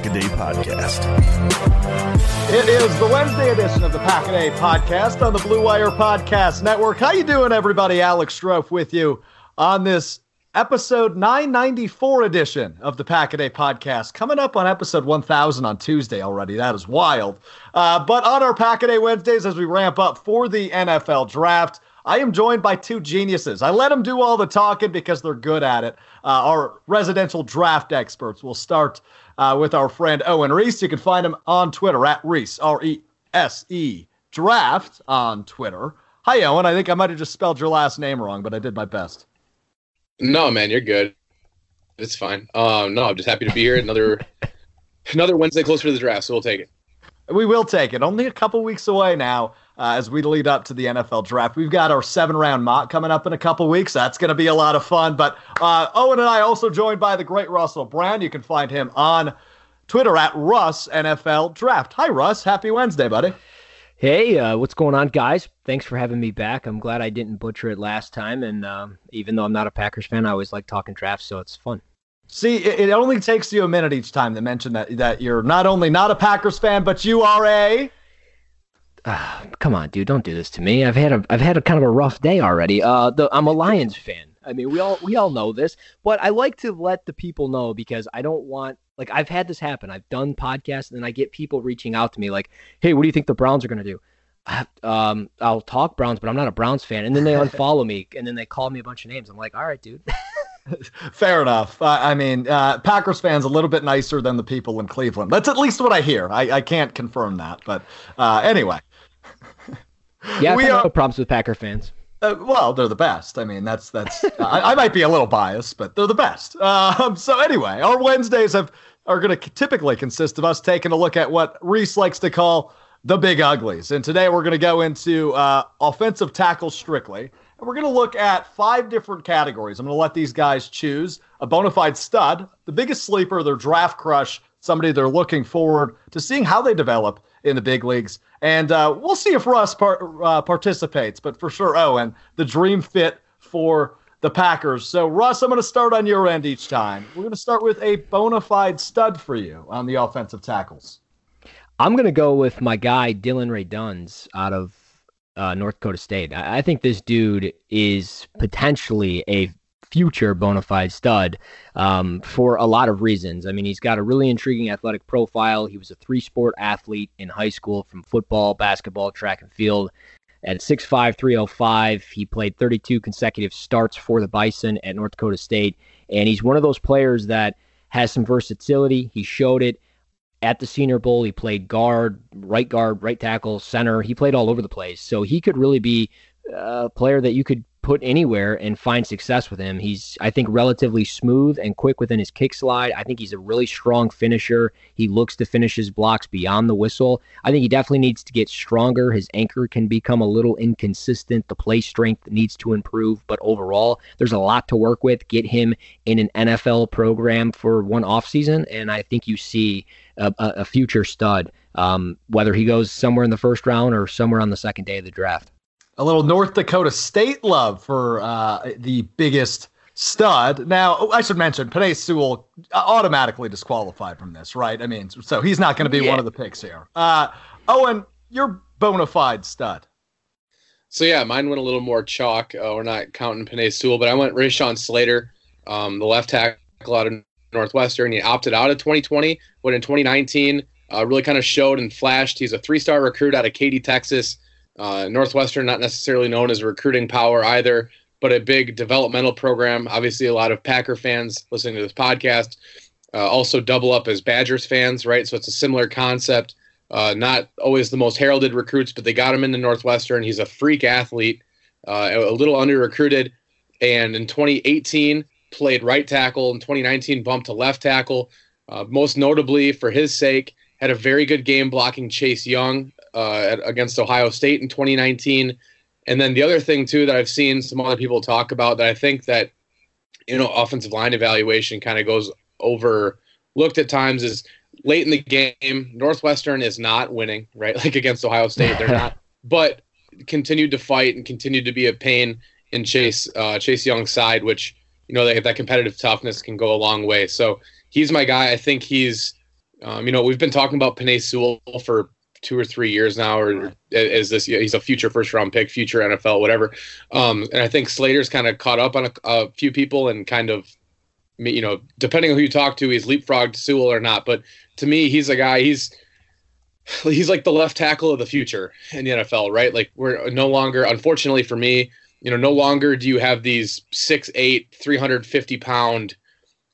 is the Pack a Day Podcast. It is the Wednesday edition of the Pack a Day Podcast on the Blue Wire Podcast Network. How you doing, everybody? Alex Strofe with you on this episode 994 edition of the Pack a Day Podcast. Coming up on episode 1000 on Tuesday already. That is wild. Uh, but on our Pack a Day Wednesdays, as we ramp up for the NFL Draft. I am joined by two geniuses. I let them do all the talking because they're good at it. Uh, our residential draft experts. We'll start uh, with our friend Owen Reese. You can find him on Twitter at Reese, R E S E, draft on Twitter. Hi, Owen. I think I might have just spelled your last name wrong, but I did my best. No, man, you're good. It's fine. Um, no, I'm just happy to be here. Another another Wednesday closer to the draft, so we'll take it. We will take it. Only a couple weeks away now uh, as we lead up to the NFL draft. We've got our seven round mock coming up in a couple weeks. That's going to be a lot of fun. But uh, Owen and I also joined by the great Russell Brown. You can find him on Twitter at Russ NFL Draft. Hi, Russ. Happy Wednesday, buddy. Hey, uh, what's going on, guys? Thanks for having me back. I'm glad I didn't butcher it last time. And um, even though I'm not a Packers fan, I always like talking drafts, so it's fun. See, it, it only takes you a minute each time to mention that that you're not only not a Packers fan, but you are a. Uh, come on, dude! Don't do this to me. I've had a I've had a kind of a rough day already. Uh, the, I'm a Lions fan. I mean, we all we all know this, but I like to let the people know because I don't want like I've had this happen. I've done podcasts and then I get people reaching out to me like, "Hey, what do you think the Browns are going to do?" I, um, I'll talk Browns, but I'm not a Browns fan. And then they unfollow me and then they call me a bunch of names. I'm like, "All right, dude." Fair enough. I mean, uh, Packers fans a little bit nicer than the people in Cleveland. That's at least what I hear. I, I can't confirm that, but uh, anyway. Yeah, we have no problems with Packer fans. Uh, well, they're the best. I mean, that's that's. I, I, might be a little biased, but they're the best. Um, so anyway, our Wednesdays have are going to typically consist of us taking a look at what Reese likes to call the big uglies, and today we're going to go into uh, offensive tackle strictly, and we're going to look at five different categories. I'm going to let these guys choose a bona fide stud, the biggest sleeper, their draft crush, somebody they're looking forward to seeing how they develop in the big leagues. And uh, we'll see if Russ par- uh, participates, but for sure, Owen, the dream fit for the Packers. So, Russ, I'm going to start on your end each time. We're going to start with a bona fide stud for you on the offensive tackles. I'm going to go with my guy, Dillon Radunz, out of uh, North Dakota State. I-, I think this dude is potentially a future bona fide stud um, for a lot of reasons. I mean, he's got a really intriguing athletic profile. He was a three sport athlete in high school from football, basketball, track, and field. At 6'5, 305, he played 32 consecutive starts for the Bison at North Dakota State. And he's one of those players that has some versatility. He showed it at the Senior Bowl. He played guard, right guard, right tackle, center. He played all over the place. So he could really be a player that you could put anywhere and find success with him. He's, I think, relatively smooth and quick within his kick slide. I think he's a really strong finisher. He looks to finish his blocks beyond the whistle. I think he definitely needs to get stronger. His anchor can become a little inconsistent. The play strength needs to improve, but overall, there's a lot to work with. Get him in an NFL program for one offseason, and I think you see a, a future stud, um, whether he goes somewhere in the first round or somewhere on the second day of the draft a little North Dakota State love for uh, the biggest stud. Now, oh, I should mention, Penei Sewell uh, automatically disqualified from this, right? I mean, so he's not going to be yeah. one of the picks here. Uh, Owen, you're bona fide stud. So yeah, mine went a little more chalk. Uh, we're not counting Penei Sewell, but I went Rashawn Slater, um, the left tackle out of Northwestern. He opted out of 2020, but in 2019, uh, really kind of showed and flashed. He's a three-star recruit out of Katy, Texas. Uh, Northwestern, not necessarily known as a recruiting power either, but a big developmental program. Obviously, a lot of Packer fans listening to this podcast uh, also double up as Badgers fans, right? So it's a similar concept. Uh, not always the most heralded recruits, but they got him into Northwestern. He's a freak athlete, uh, a little under recruited, and in 2018 played right tackle. In 2019 bumped to left tackle. Uh, most notably for his sake, had a very good game blocking Chase Young, uh, against Ohio State in 2019. And then the other thing too that I've seen some other people talk about that I think that you know offensive line evaluation kind of goes overlooked at times is late in the game. Northwestern is not winning right like against Ohio State. They're not, but continued to fight and continued to be a pain in Chase uh, Chase Young's side, which you know that that competitive toughness can go a long way. So he's my guy. I think he's um, you know, we've been talking about Penei Sewell for two or three years now, or is this he's a future first round pick, future NFL, whatever. Um, and I think Slater's kind of caught up on a, a, few people and kind of, you know, depending on who you talk to, he's leapfrogged Sewell or not. But to me, he's a guy. He's he's like the left tackle of the future in the NFL, right? Like we're no longer, unfortunately for me, you know, no longer do you have these six, eight, 350 pound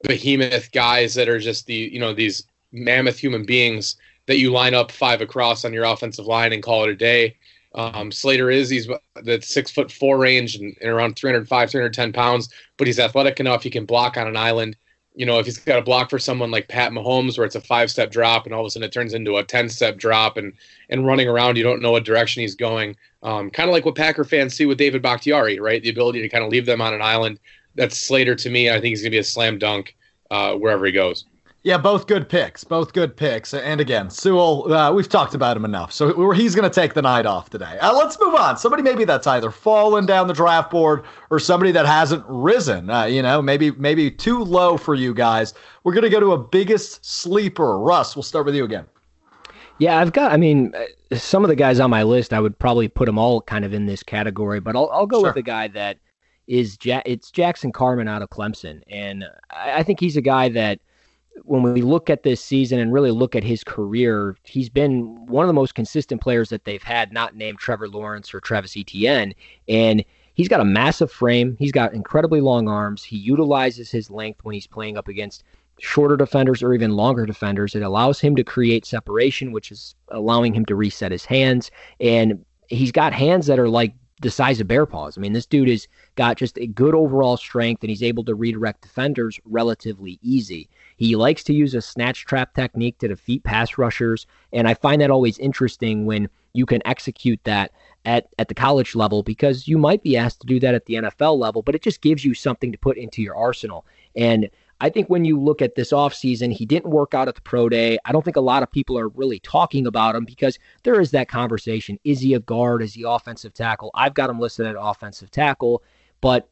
behemoth guys that are just the, you know, these mammoth human beings that you line up five across on your offensive line and call it a day. Um, Slater is he's the six foot four range and, and, around 305, 310 pounds, but he's athletic enough. He can block on an island. You know, if he's got a block for someone like Pat Mahomes, where it's a five step drop and all of a sudden it turns into a 10 step drop and, and running around, you don't know what direction he's going. Um, kind of like what Packer fans see with David Bakhtiari, right? The ability to kind of leave them on an island. That's Slater to me. I think he's going to be a slam dunk uh, wherever he goes. Yeah, both good picks. Both good picks. And again, Sewell, uh, we've talked about him enough. So he's going to take the night off today. Uh, let's move on. Somebody maybe that's either fallen down the draft board or somebody that hasn't risen. Uh, you know, maybe maybe too low for you guys. We're going to go to a biggest sleeper. Russ, we'll start with you again. Yeah, I've got. I mean, uh, some of the guys on my list, I would probably put them all kind of in this category, but I'll I'll go sure. with a guy that is ja- it's Jackson Carman out of Clemson, and I, I think he's a guy that when we look at this season and really look at his career, he's been one of the most consistent players that they've had, not named Trevor Lawrence or Travis Etienne. And he's got a massive frame. He's got incredibly long arms. He utilizes his length when he's playing up against shorter defenders or even longer defenders. It allows him to create separation, which is allowing him to reset his hands. And he's got hands that are like the size of bear paws. I mean, this dude has got just a good overall strength and he's able to redirect defenders relatively easy. He likes to use a snatch trap technique to defeat pass rushers, and I find that always interesting when you can execute that at, at the college level because you might be asked to do that at the NFL level, but it just gives you something to put into your arsenal. And I think when you look at this offseason, he didn't work out at the pro day. I don't think a lot of people are really talking about him because there is that conversation. Is he a guard? Is he offensive tackle? I've got him listed at offensive tackle, but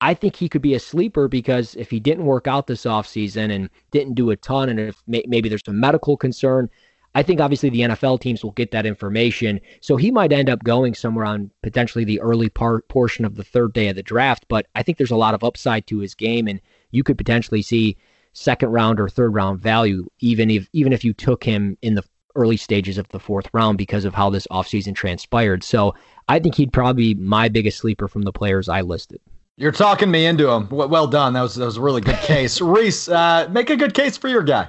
I think he could be a sleeper because if he didn't work out this offseason and didn't do a ton, and if may, maybe there's some medical concern, I think obviously the NFL teams will get that information. So he might end up going somewhere on potentially the early part portion of the third day of the draft. But I think there's a lot of upside to his game, and you could potentially see second round or third round value, even if even if you took him in the early stages of the fourth round because of how this offseason transpired. So I think he'd probably be my biggest sleeper from the players I listed. You're talking me into him. Well done. That was that was a really good case. Reese, uh, make a good case for your guy.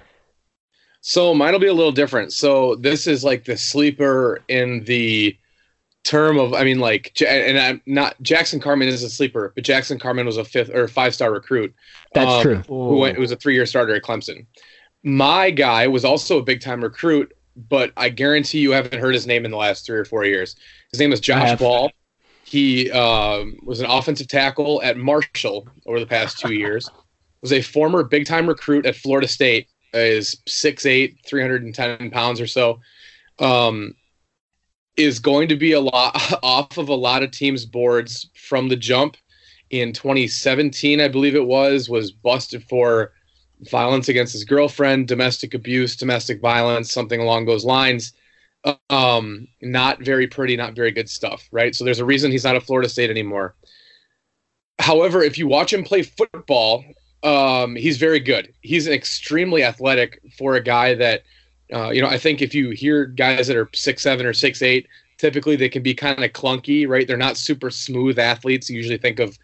So mine will be a little different. So this is like the sleeper in the term of, I mean, like, and I'm not Jackson Carman is a sleeper, but Jackson Carman was a fifth or five star recruit. That's um, true. Who went, was a three year starter at Clemson. My guy was also a big time recruit, but I guarantee you haven't heard his name in the last three or four years. His name is Josh Ball. He um, was an offensive tackle at Marshall over the past two years. Was a former big time recruit at Florida State is 6'8", 310 pounds or so, um, is going to be a lot off of a lot of teams' boards from the jump. In 2017, I believe it was, was busted for violence against his girlfriend, domestic abuse, domestic violence, something along those lines. Um, not very pretty, not very good stuff, right? So there's a reason he's not at Florida State anymore. However, if you watch him play football um, he's very good. He's extremely athletic for a guy that, uh, you know, I think if you hear guys that are six seven or six eight, typically they can be kind of clunky, right? They're not super smooth athletes. You usually think of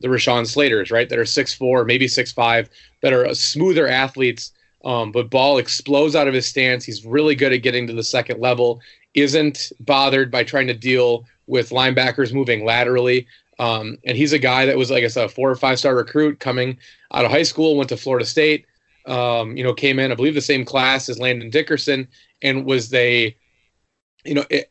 the Rashawn Slaters, right, that are six four, maybe six five, that are smoother athletes. Um, but ball explodes out of his stance. He's really good at getting to the second level. Isn't bothered by trying to deal with linebackers moving laterally. Um, and he's a guy that was, like I said, a four or five star recruit coming out of high school, went to Florida State, um, you know, came in, I believe, the same class as Landon Dickerson, and was they, you know, it,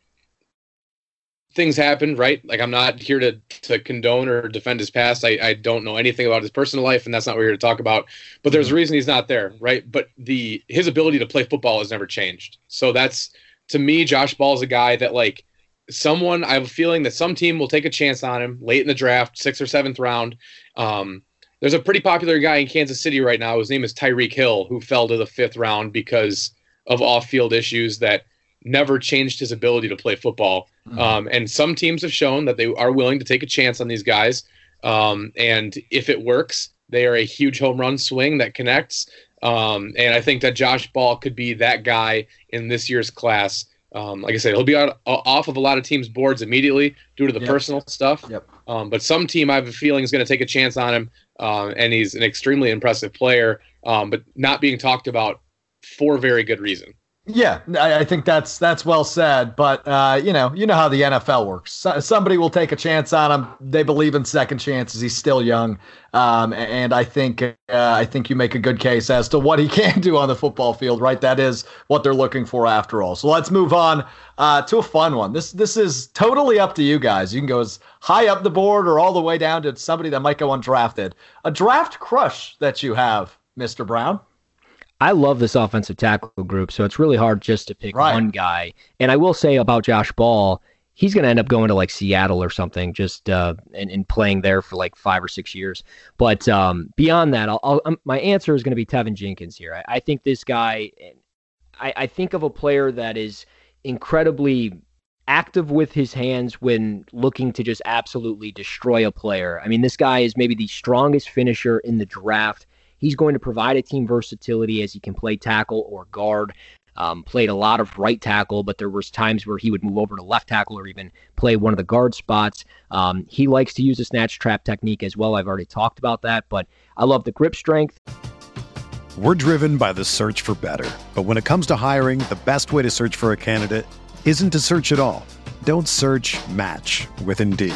things happened, right? Like I'm not here to to condone or defend his past. I, I don't know anything about his personal life, and that's not what we're here to talk about. But there's a reason he's not there, right? But the his ability to play football has never changed. So that's to me, Josh Ball is a guy that like someone I have a feeling that some team will take a chance on him late in the draft, sixth or seventh round. Um, there's a pretty popular guy in Kansas City right now. His name is Tyreek Hill, who fell to the fifth round because of off-field issues that never changed his ability to play football. Mm-hmm. Um, and some teams have shown that they are willing to take a chance on these guys. Um, and if it works, they are a huge home run swing that connects. Um, and I think that Josh Ball could be that guy in this year's class um, like I said, he'll be on, off of a lot of teams' boards immediately due to the yep. personal stuff. Yep. Um, but some team I have a feeling is going to take a chance on him, um, and he's an extremely impressive player, um, but not being talked about for very good reason. Yeah, I, I, think that's that's well said. But uh, you know, you know how the NFL works. So, somebody will take a chance on him. They believe in second chances. He's still young, um, and I think uh, I think you make a good case as to what he can do on the football field. Right, that is what they're looking for after all. So let's move on uh, to a fun one. This this is totally up to you guys. You can go as high up the board or all the way down to somebody that might go undrafted. A draft crush that you have, Mister Brown. I love this offensive tackle group, so it's really hard just to pick right. one guy. And I will say about Josh Ball, he's going to end up going to like Seattle or something, just uh, and, and playing there for like five or six years. But um, beyond that, I'll, I'll, um, my answer is going to be Teven Jenkins here. I, I think this guy, I, I think of a player that is incredibly active with his hands when looking to just absolutely destroy a player. I mean, this guy is maybe the strongest finisher in the draft. He's going to provide a team versatility as he can play tackle or guard. Um, played a lot of right tackle, but there was times where he would move over to left tackle or even play one of the guard spots. Um, he likes to use a snatch trap technique as well. I've already talked about that, but I love the grip strength. We're driven by the search for better, but when it comes to hiring, the best way to search for a candidate isn't to search at all. Don't search. Match with Indeed.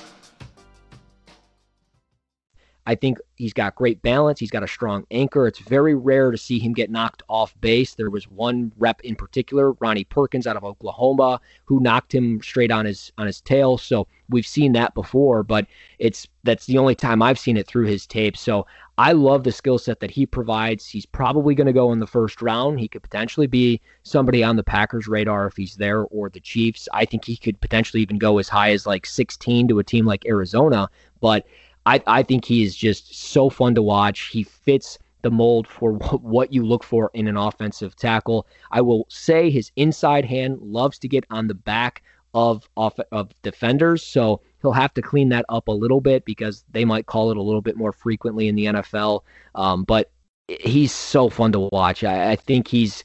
I think he's got great balance. He's got a strong anchor. It's very rare to see him get knocked off base. There was one rep in particular, Ronnie Perkins out of Oklahoma, who knocked him straight on his on his tail. So we've seen that before, but it's that's the only time I've seen it through his tape. So I love the skill set that he provides. He's probably going to go in the first round. He could potentially be somebody on the Packers radar if he's there or the Chiefs. I think he could potentially even go as high as like 16 to a team like Arizona, but I, I think he is just so fun to watch. He fits the mold for what you look for in an offensive tackle. I will say his inside hand loves to get on the back of off of defenders, so he'll have to clean that up a little bit because they might call it a little bit more frequently in the NFL. Um, but he's so fun to watch. I, I think he's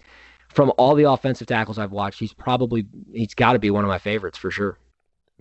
from all the offensive tackles I've watched, he's probably he's got to be one of my favorites for sure.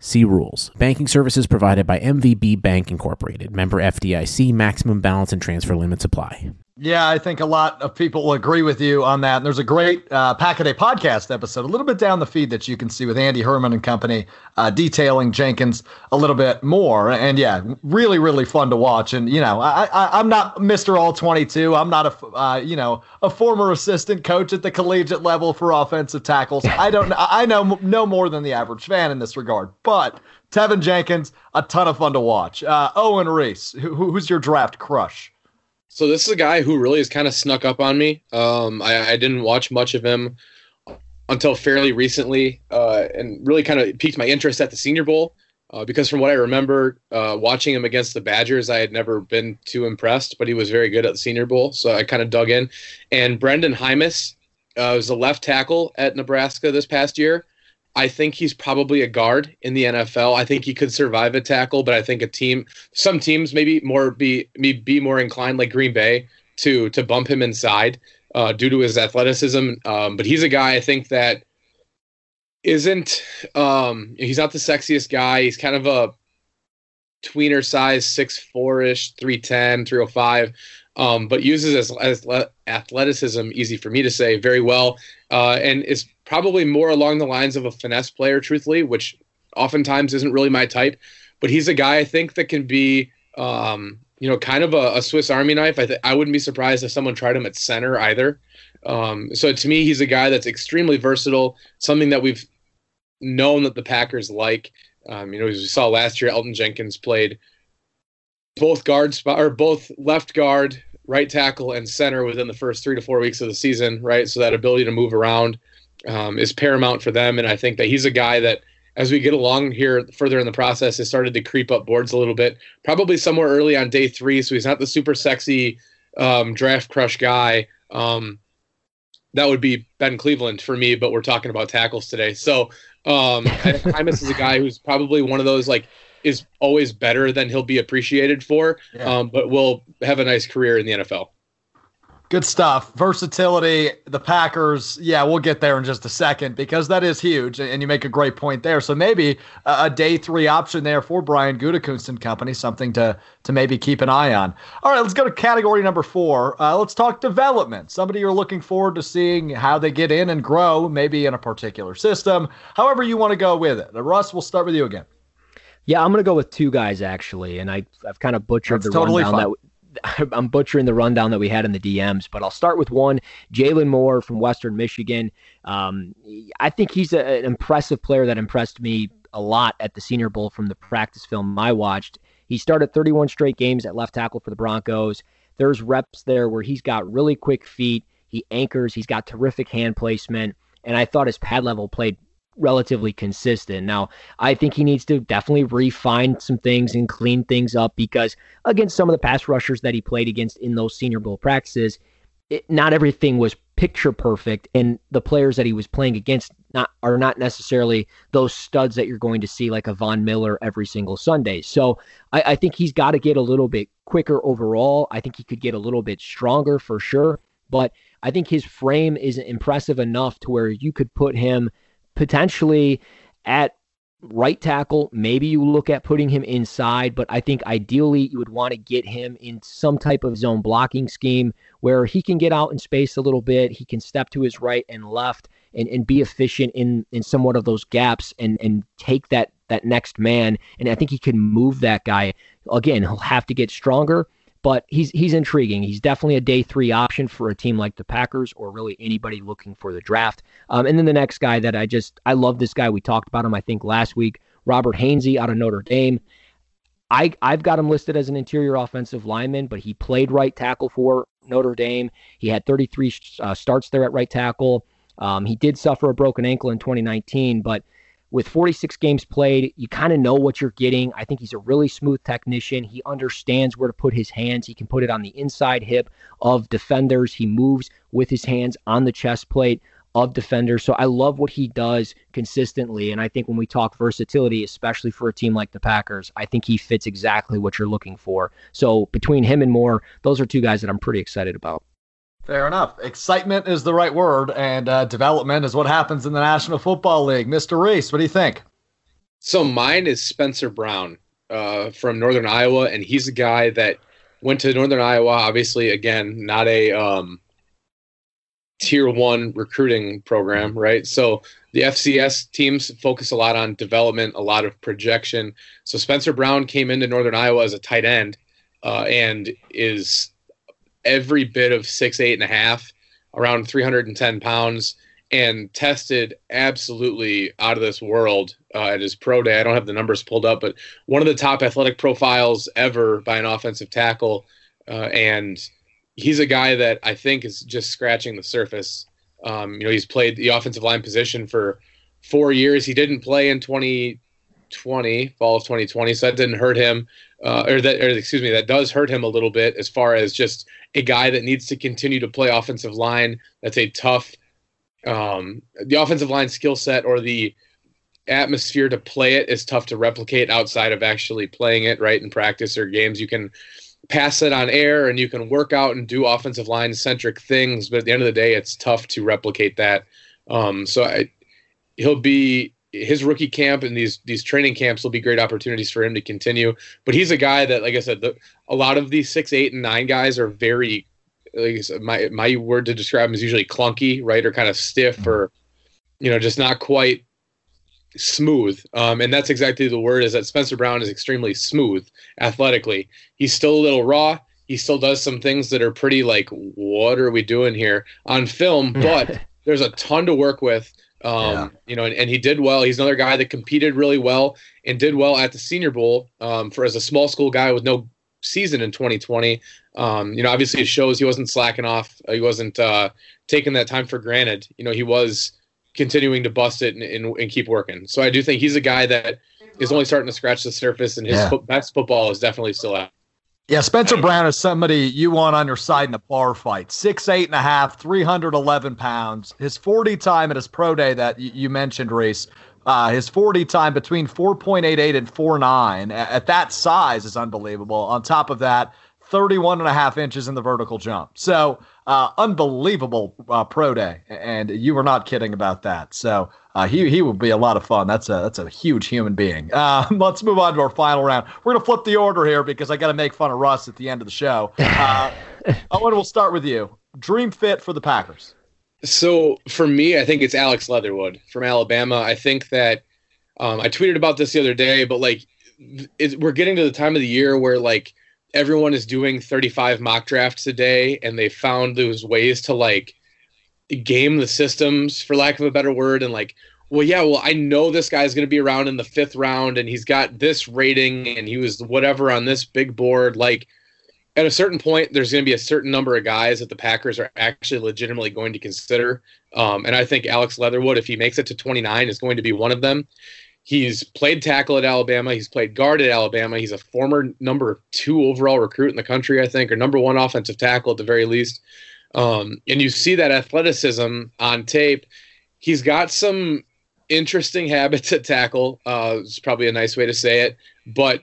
See rules. Banking services provided by MVB Bank Incorporated. Member FDIC. Maximum balance and transfer limits apply. Yeah, I think a lot of people will agree with you on that. And there's a great uh, Pack a Day podcast episode, a little bit down the feed that you can see with Andy Herman and company, uh, detailing Jenkins a little bit more. And yeah, really, really fun to watch. And you know, I, I am not Mr. All 22. I'm not a uh, you know a former assistant coach at the collegiate level for offensive tackles. I don't. I know no more than the average fan in this regard, but. Teven Jenkins, a ton of fun to watch. Uh, Owen Reese, who, who's your draft crush? So this is a guy who really has kind of snuck up on me. Um, I, I, didn't watch much of him until fairly recently, uh, and really kind of piqued my interest at the Senior Bowl. Uh, because from what I remember, uh, watching him against the Badgers, I had never been too impressed, but he was very good at the Senior Bowl, so I kind of dug in. And Brenden Jaimes uh, was a left tackle at Nebraska this past year. I think he's probably a guard in the NFL. I think he could survive a tackle, but I think a team, some teams maybe more be be more inclined, like Green Bay, to to bump him inside uh, due to his athleticism. Um, but he's a guy I think that isn't. Um, he's not the sexiest guy. He's kind of a tweener size, six four ish, 310, 305. Um, but uses as athleticism, easy for me to say, very well, uh, and is probably more along the lines of a finesse player, truthfully, which oftentimes isn't really my type. But he's a guy I think that can be, um, you know, kind of a, a Swiss Army knife. I th- I wouldn't be surprised if someone tried him at center either. Um, so to me, he's a guy that's extremely versatile. Something that we've known that the Packers like. Um, you know, as we saw last year, Elgton Jenkins played both guard spot or both left guard, right tackle, and center within the first three to four weeks of the season. Right, so that ability to move around um, is paramount for them. And I think that he's a guy that, as we get along here further in the process, has started to creep up boards a little bit. Probably somewhere early on day three, so he's not the super sexy um, draft crush guy. Um, that would be Ben Cleveland for me, but we're talking about tackles today. So um, Jaimes is a guy who's probably one of those like is always better than he'll be appreciated for, yeah. um, but will have a nice career in the NFL. Good stuff. Versatility, the Packers. Yeah, we'll get there in just a second because that is huge, and you make a great point there. So maybe a, day three option there for Brian Gutekunst and company, something to to maybe keep an eye on. All right, let's go to category number four. Uh, let's talk development. Somebody you're looking forward to seeing how they get in and grow, maybe in a particular system. However you want to go with it. Uh, Russ, we'll start with you again. Yeah, I'm going to go with two guys actually, and I I've kind of butchered That's the totally rundown fine. that I'm butchering the rundown that we had in the DMs, but I'll start with one Jaylon Moore from Western Michigan. Um, I think he's a, an impressive player that impressed me a lot at the Senior Bowl from the practice film I watched. He started 31 straight games at left tackle for the Broncos. There's reps there where he's got really quick feet. He anchors. He's got terrific hand placement. And I thought his pad level played relatively consistent. Now, I think he needs to definitely refine some things and clean things up because against some of the pass rushers that he played against in those Senior Bowl practices, it, not everything was picture perfect, and the players that he was playing against not are not necessarily those studs that you're going to see like a Von Miller every single Sunday. So I, I think he's got to get a little bit quicker overall. I think he could get a little bit stronger for sure, but I think his frame is impressive enough to where you could put him potentially at right tackle. Maybe you look at putting him inside, but I think ideally you would want to get him in some type of zone blocking scheme where he can get out in space a little bit. He can step to his right and left and, and be efficient in, in somewhat of those gaps and, and take that that next man. And I think he can move that guy. Again, he'll have to get stronger but he's he's intriguing. He's definitely a day three option for a team like the Packers or really anybody looking for the draft. Um, and then the next guy that I just I love this guy. We talked about him I think last week. Robert Hainsey out of Notre Dame. I I've got him listed as an interior offensive lineman, but he played right tackle for Notre Dame. He had 33 uh, starts there at right tackle. Um, he did suffer a broken ankle in 2019, but with 46 games played, you kind of know what you're getting. I think he's a really smooth technician. He understands where to put his hands. He can put it on the inside hip of defenders. He moves with his hands on the chest plate of defenders. So I love what he does consistently. And I think when we talk versatility, especially for a team like the Packers, I think he fits exactly what you're looking for. So between him and Moore, those are two guys that I'm pretty excited about. Fair enough. Excitement is the right word, and uh, development is what happens in the National Football League. Mr. Reese, what do you think? So mine is Spencer Brown uh, from Northern Iowa, and he's a guy that went to Northern Iowa. Obviously, again, not a um, tier one recruiting program, right? So the FCS teams focus a lot on development, a lot of projection. So Spencer Brown came into Northern Iowa as a tight end uh, and is every bit of six, eight and a half, around 310 pounds, and tested absolutely out of this world uh, at his pro day. I don't have the numbers pulled up, but one of the top athletic profiles ever by an offensive tackle. Uh, and he's a guy that I think is just scratching the surface. Um, you know, he's played the offensive line position for four years. He didn't play in 2020, fall of 2020, so that didn't hurt him uh, or that, or excuse me, that does hurt him a little bit as far as just a guy that needs to continue to play offensive line. That's a tough, um, the offensive line skill set or the atmosphere to play it is tough to replicate outside of actually playing it right in practice or games. You can pass it on air and you can work out and do offensive line centric things, but at the end of the day, it's tough to replicate that. Um, so I, he'll be his rookie camp and these these training camps will be great opportunities for him to continue. But he's a guy that, like I said, the, a lot of these six, eight, and nine guys are very, like said, my my word to describe him is usually clunky, right, or kind of stiff, or you know, just not quite smooth. Um, and that's exactly the word is that Spencer Brown is extremely smooth athletically. He's still a little raw. He still does some things that are pretty like, what are we doing here on film? But there's a ton to work with um, yeah. you know, and, and, he did well. He's another guy that competed really well and did well at the Senior Bowl um, for as a small school guy with no season in 2020. Um, you know, obviously it shows he wasn't slacking off. He wasn't uh, taking that time for granted. You know, he was continuing to bust it and, and, and, keep working. So I do think he's a guy that is only starting to scratch the surface, and his yeah. fo- best football is definitely still out. Yeah, Spencer Brown is somebody you want on your side in a bar fight. Six, eight and a half, 311 pounds. His 40 time at his pro day that you mentioned, Reese, uh, his 40 time between 4.88 and 4.9 at that size is unbelievable. On top of that, 31 and a half inches in the vertical jump. So uh, unbelievable uh, pro day, and you were not kidding about that. So uh, he he will be a lot of fun. That's a that's a huge human being. Uh, let's move on to our final round. We're gonna flip the order here because I got to make fun of Russ at the end of the show. Uh, Owen, we'll start with you. Dream fit for the Packers. So for me, I think it's Alex Leatherwood from Alabama. I think that um, I tweeted about this the other day, but like it, we're getting to the time of the year where like everyone is doing 35 mock drafts a day, and they found those ways to like game the systems, for lack of a better word, and like. Well, yeah. Well, I know this guy's going to be around in the fifth round, and he's got this rating, and he was whatever on this big board. Like, at a certain point, there's going to be a certain number of guys that the Packers are actually legitimately going to consider. Um, and I think Alex Leatherwood, if he makes it to 29, is going to be one of them. He's played tackle at Alabama. He's played guard at Alabama. He's a former number two overall recruit in the country, I think, or number one offensive tackle at the very least. Um, and you see that athleticism on tape. He's got some interesting habits at tackle. Uh, it's probably a nice way to say it, but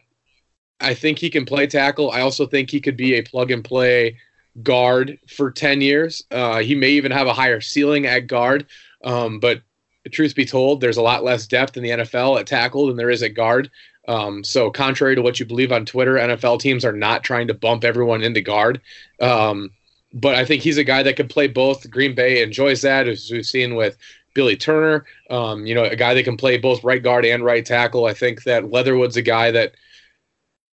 I think he can play tackle. I also think he could be a plug and play guard for 10 years. Uh, he may even have a higher ceiling at guard. Um, but truth be told, there's a lot less depth in the NFL at tackle than there is at guard. Um, so, contrary to what you believe on Twitter, NFL teams are not trying to bump everyone into guard. Um, but I think he's a guy that can play both. Green Bay enjoys that, as we've seen with Billy Turner. Um, you know, a guy that can play both right guard and right tackle. I think that Leatherwood's a guy that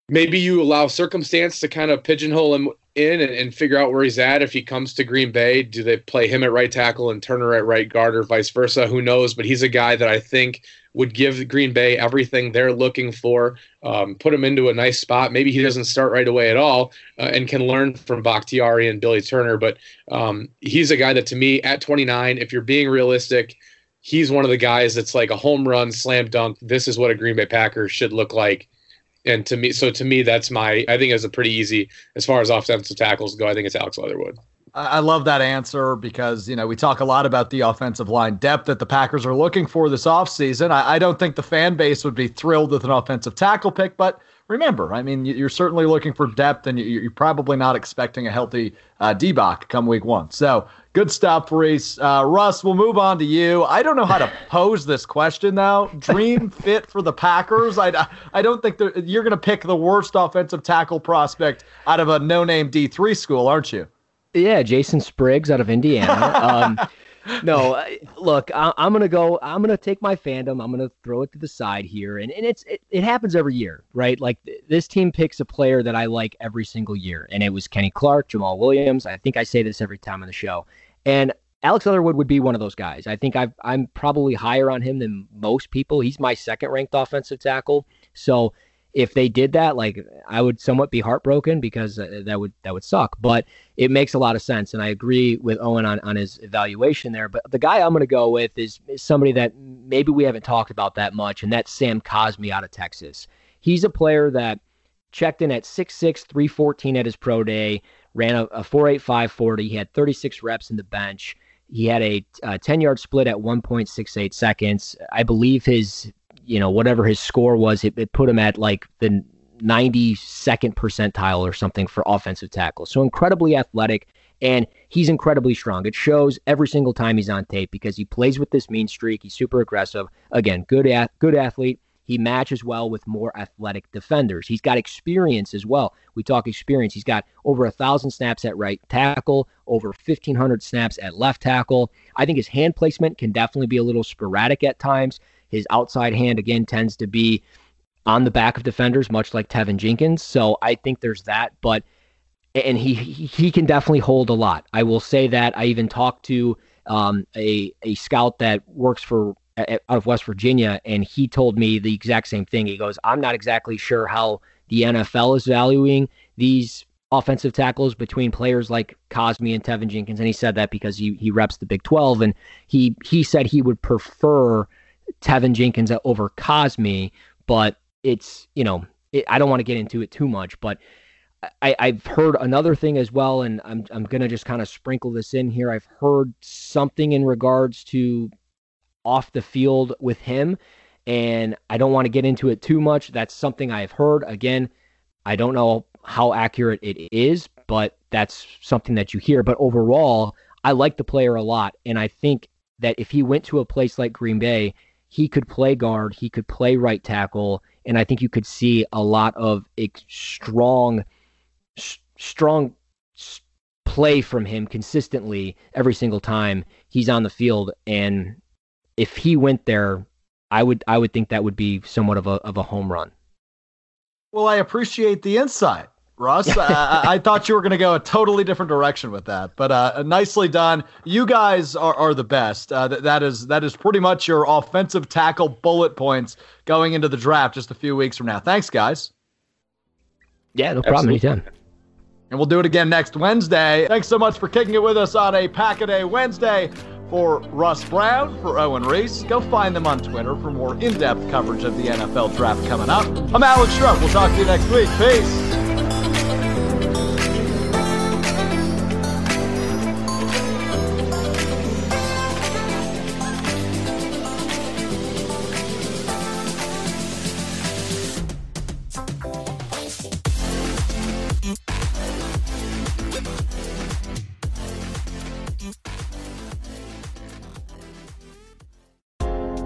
maybe you allow circumstance to kind of pigeonhole him in and, and, figure out where he's at. If he comes to Green Bay, do they play him at right tackle and Turner at right guard or vice versa? Who knows? But he's a guy that I think would give Green Bay everything they're looking for, um, put him into a nice spot. Maybe he doesn't start right away at all uh, and can learn from Bakhtiari and Billy Turner. But um, he's a guy that, to me, at 29, if you're being realistic, he's one of the guys that's like a home run, slam dunk. This is what a Green Bay Packer should look like and to me, so to me, that's my. I think it's a pretty easy as far as offensive tackles go. I think it's Alex Leatherwood. I love that answer because, you know, we talk a lot about the offensive line depth that the Packers are looking for this offseason. I, I don't think the fan base would be thrilled with an offensive tackle pick, but remember, I mean, you're certainly looking for depth and you're probably not expecting a healthy uh, D-Bach come week one. So Good stuff, Reese. Uh, Russ, we'll move on to you. I don't know how to pose this question now. Dream fit for the Packers? I, I don't think you're going to pick the worst offensive tackle prospect out of a no-name D3 school, aren't you? Yeah, Jason Spriggs out of Indiana. Um, no, look, I, am gonna go. I'm gonna take my fandom. I'm gonna throw it to the side here, and and it's it, it happens every year, right? Like th- this team picks a player that I like every single year, and it was Kenny Clark, Jamaal Williams. I think I say this every time on the show, and Alex Leatherwood would be one of those guys. I think i am probably higher on him than most people. He's my second ranked offensive tackle. So if they did that, like I would somewhat be heartbroken because uh, that would that would suck. But it makes a lot of sense, and I agree with Owen on, on his evaluation there. But the guy I'm going to go with is, is somebody that maybe we haven't talked about that much, and that's Sam Cosmi out of Texas. He's a player that checked in at 6'6", 314 at his pro day, ran a, a 4.85 40. He had 36 reps in the bench. He had a, a 10 yard split at 1.68 seconds. I believe his you know, whatever his score was, it, it put him at like the 92nd percentile or something for offensive tackle. So incredibly athletic and he's incredibly strong. It shows every single time he's on tape because he plays with this mean streak. He's super aggressive. Again, good at, good athlete. He matches well with more athletic defenders. He's got experience as well. We talk experience. He's got over a thousand snaps at right tackle, over 1,500 snaps at left tackle. I think his hand placement can definitely be a little sporadic at times. His outside hand, again, tends to be on the back of defenders, much like Teven Jenkins. So I think there's that. But and he he can definitely hold a lot. I will say that. I even talked to um, a a scout that works for out of West Virginia, and he told me the exact same thing. He goes, "I'm not exactly sure how the NFL is valuing these offensive tackles between players like Cosmi and Teven Jenkins." And he said that because he he reps the Big 12, and he he said he would prefer Teven Jenkins over Cosmi, but it's, you know, it, I don't want to get into it too much, but I, I've heard another thing as well, and I'm, I'm going to just kind of sprinkle this in here. I've heard something in regards to off the field with him, and I don't want to get into it too much. That's something I've heard. Again, I don't know how accurate it is, but that's something that you hear. But overall, I like the player a lot, and I think that if he went to a place like Green Bay, he could play guard, he could play right tackle, and I think you could see a lot of strong, strong play from him consistently every single time he's on the field. And if he went there, I would I would think that would be somewhat of a of a home run. Well, I appreciate the insight. Russ. I, I, thought you were going to go a totally different direction with that, but uh, nicely done. You guys are, are the best. Uh, th- that is that is pretty much your offensive tackle bullet points going into the draft just a few weeks from now. Thanks, guys. Yeah, no problem. Absolutely. Anytime. And we'll do it again next Wednesday. Thanks so much for kicking it with us on a Pack a Day Wednesday. For Russ Brown, for Owen Reese, go find them on Twitter for more in depth coverage of the NFL draft coming up. I'm Alex Schroep. We'll talk to you next week. Peace.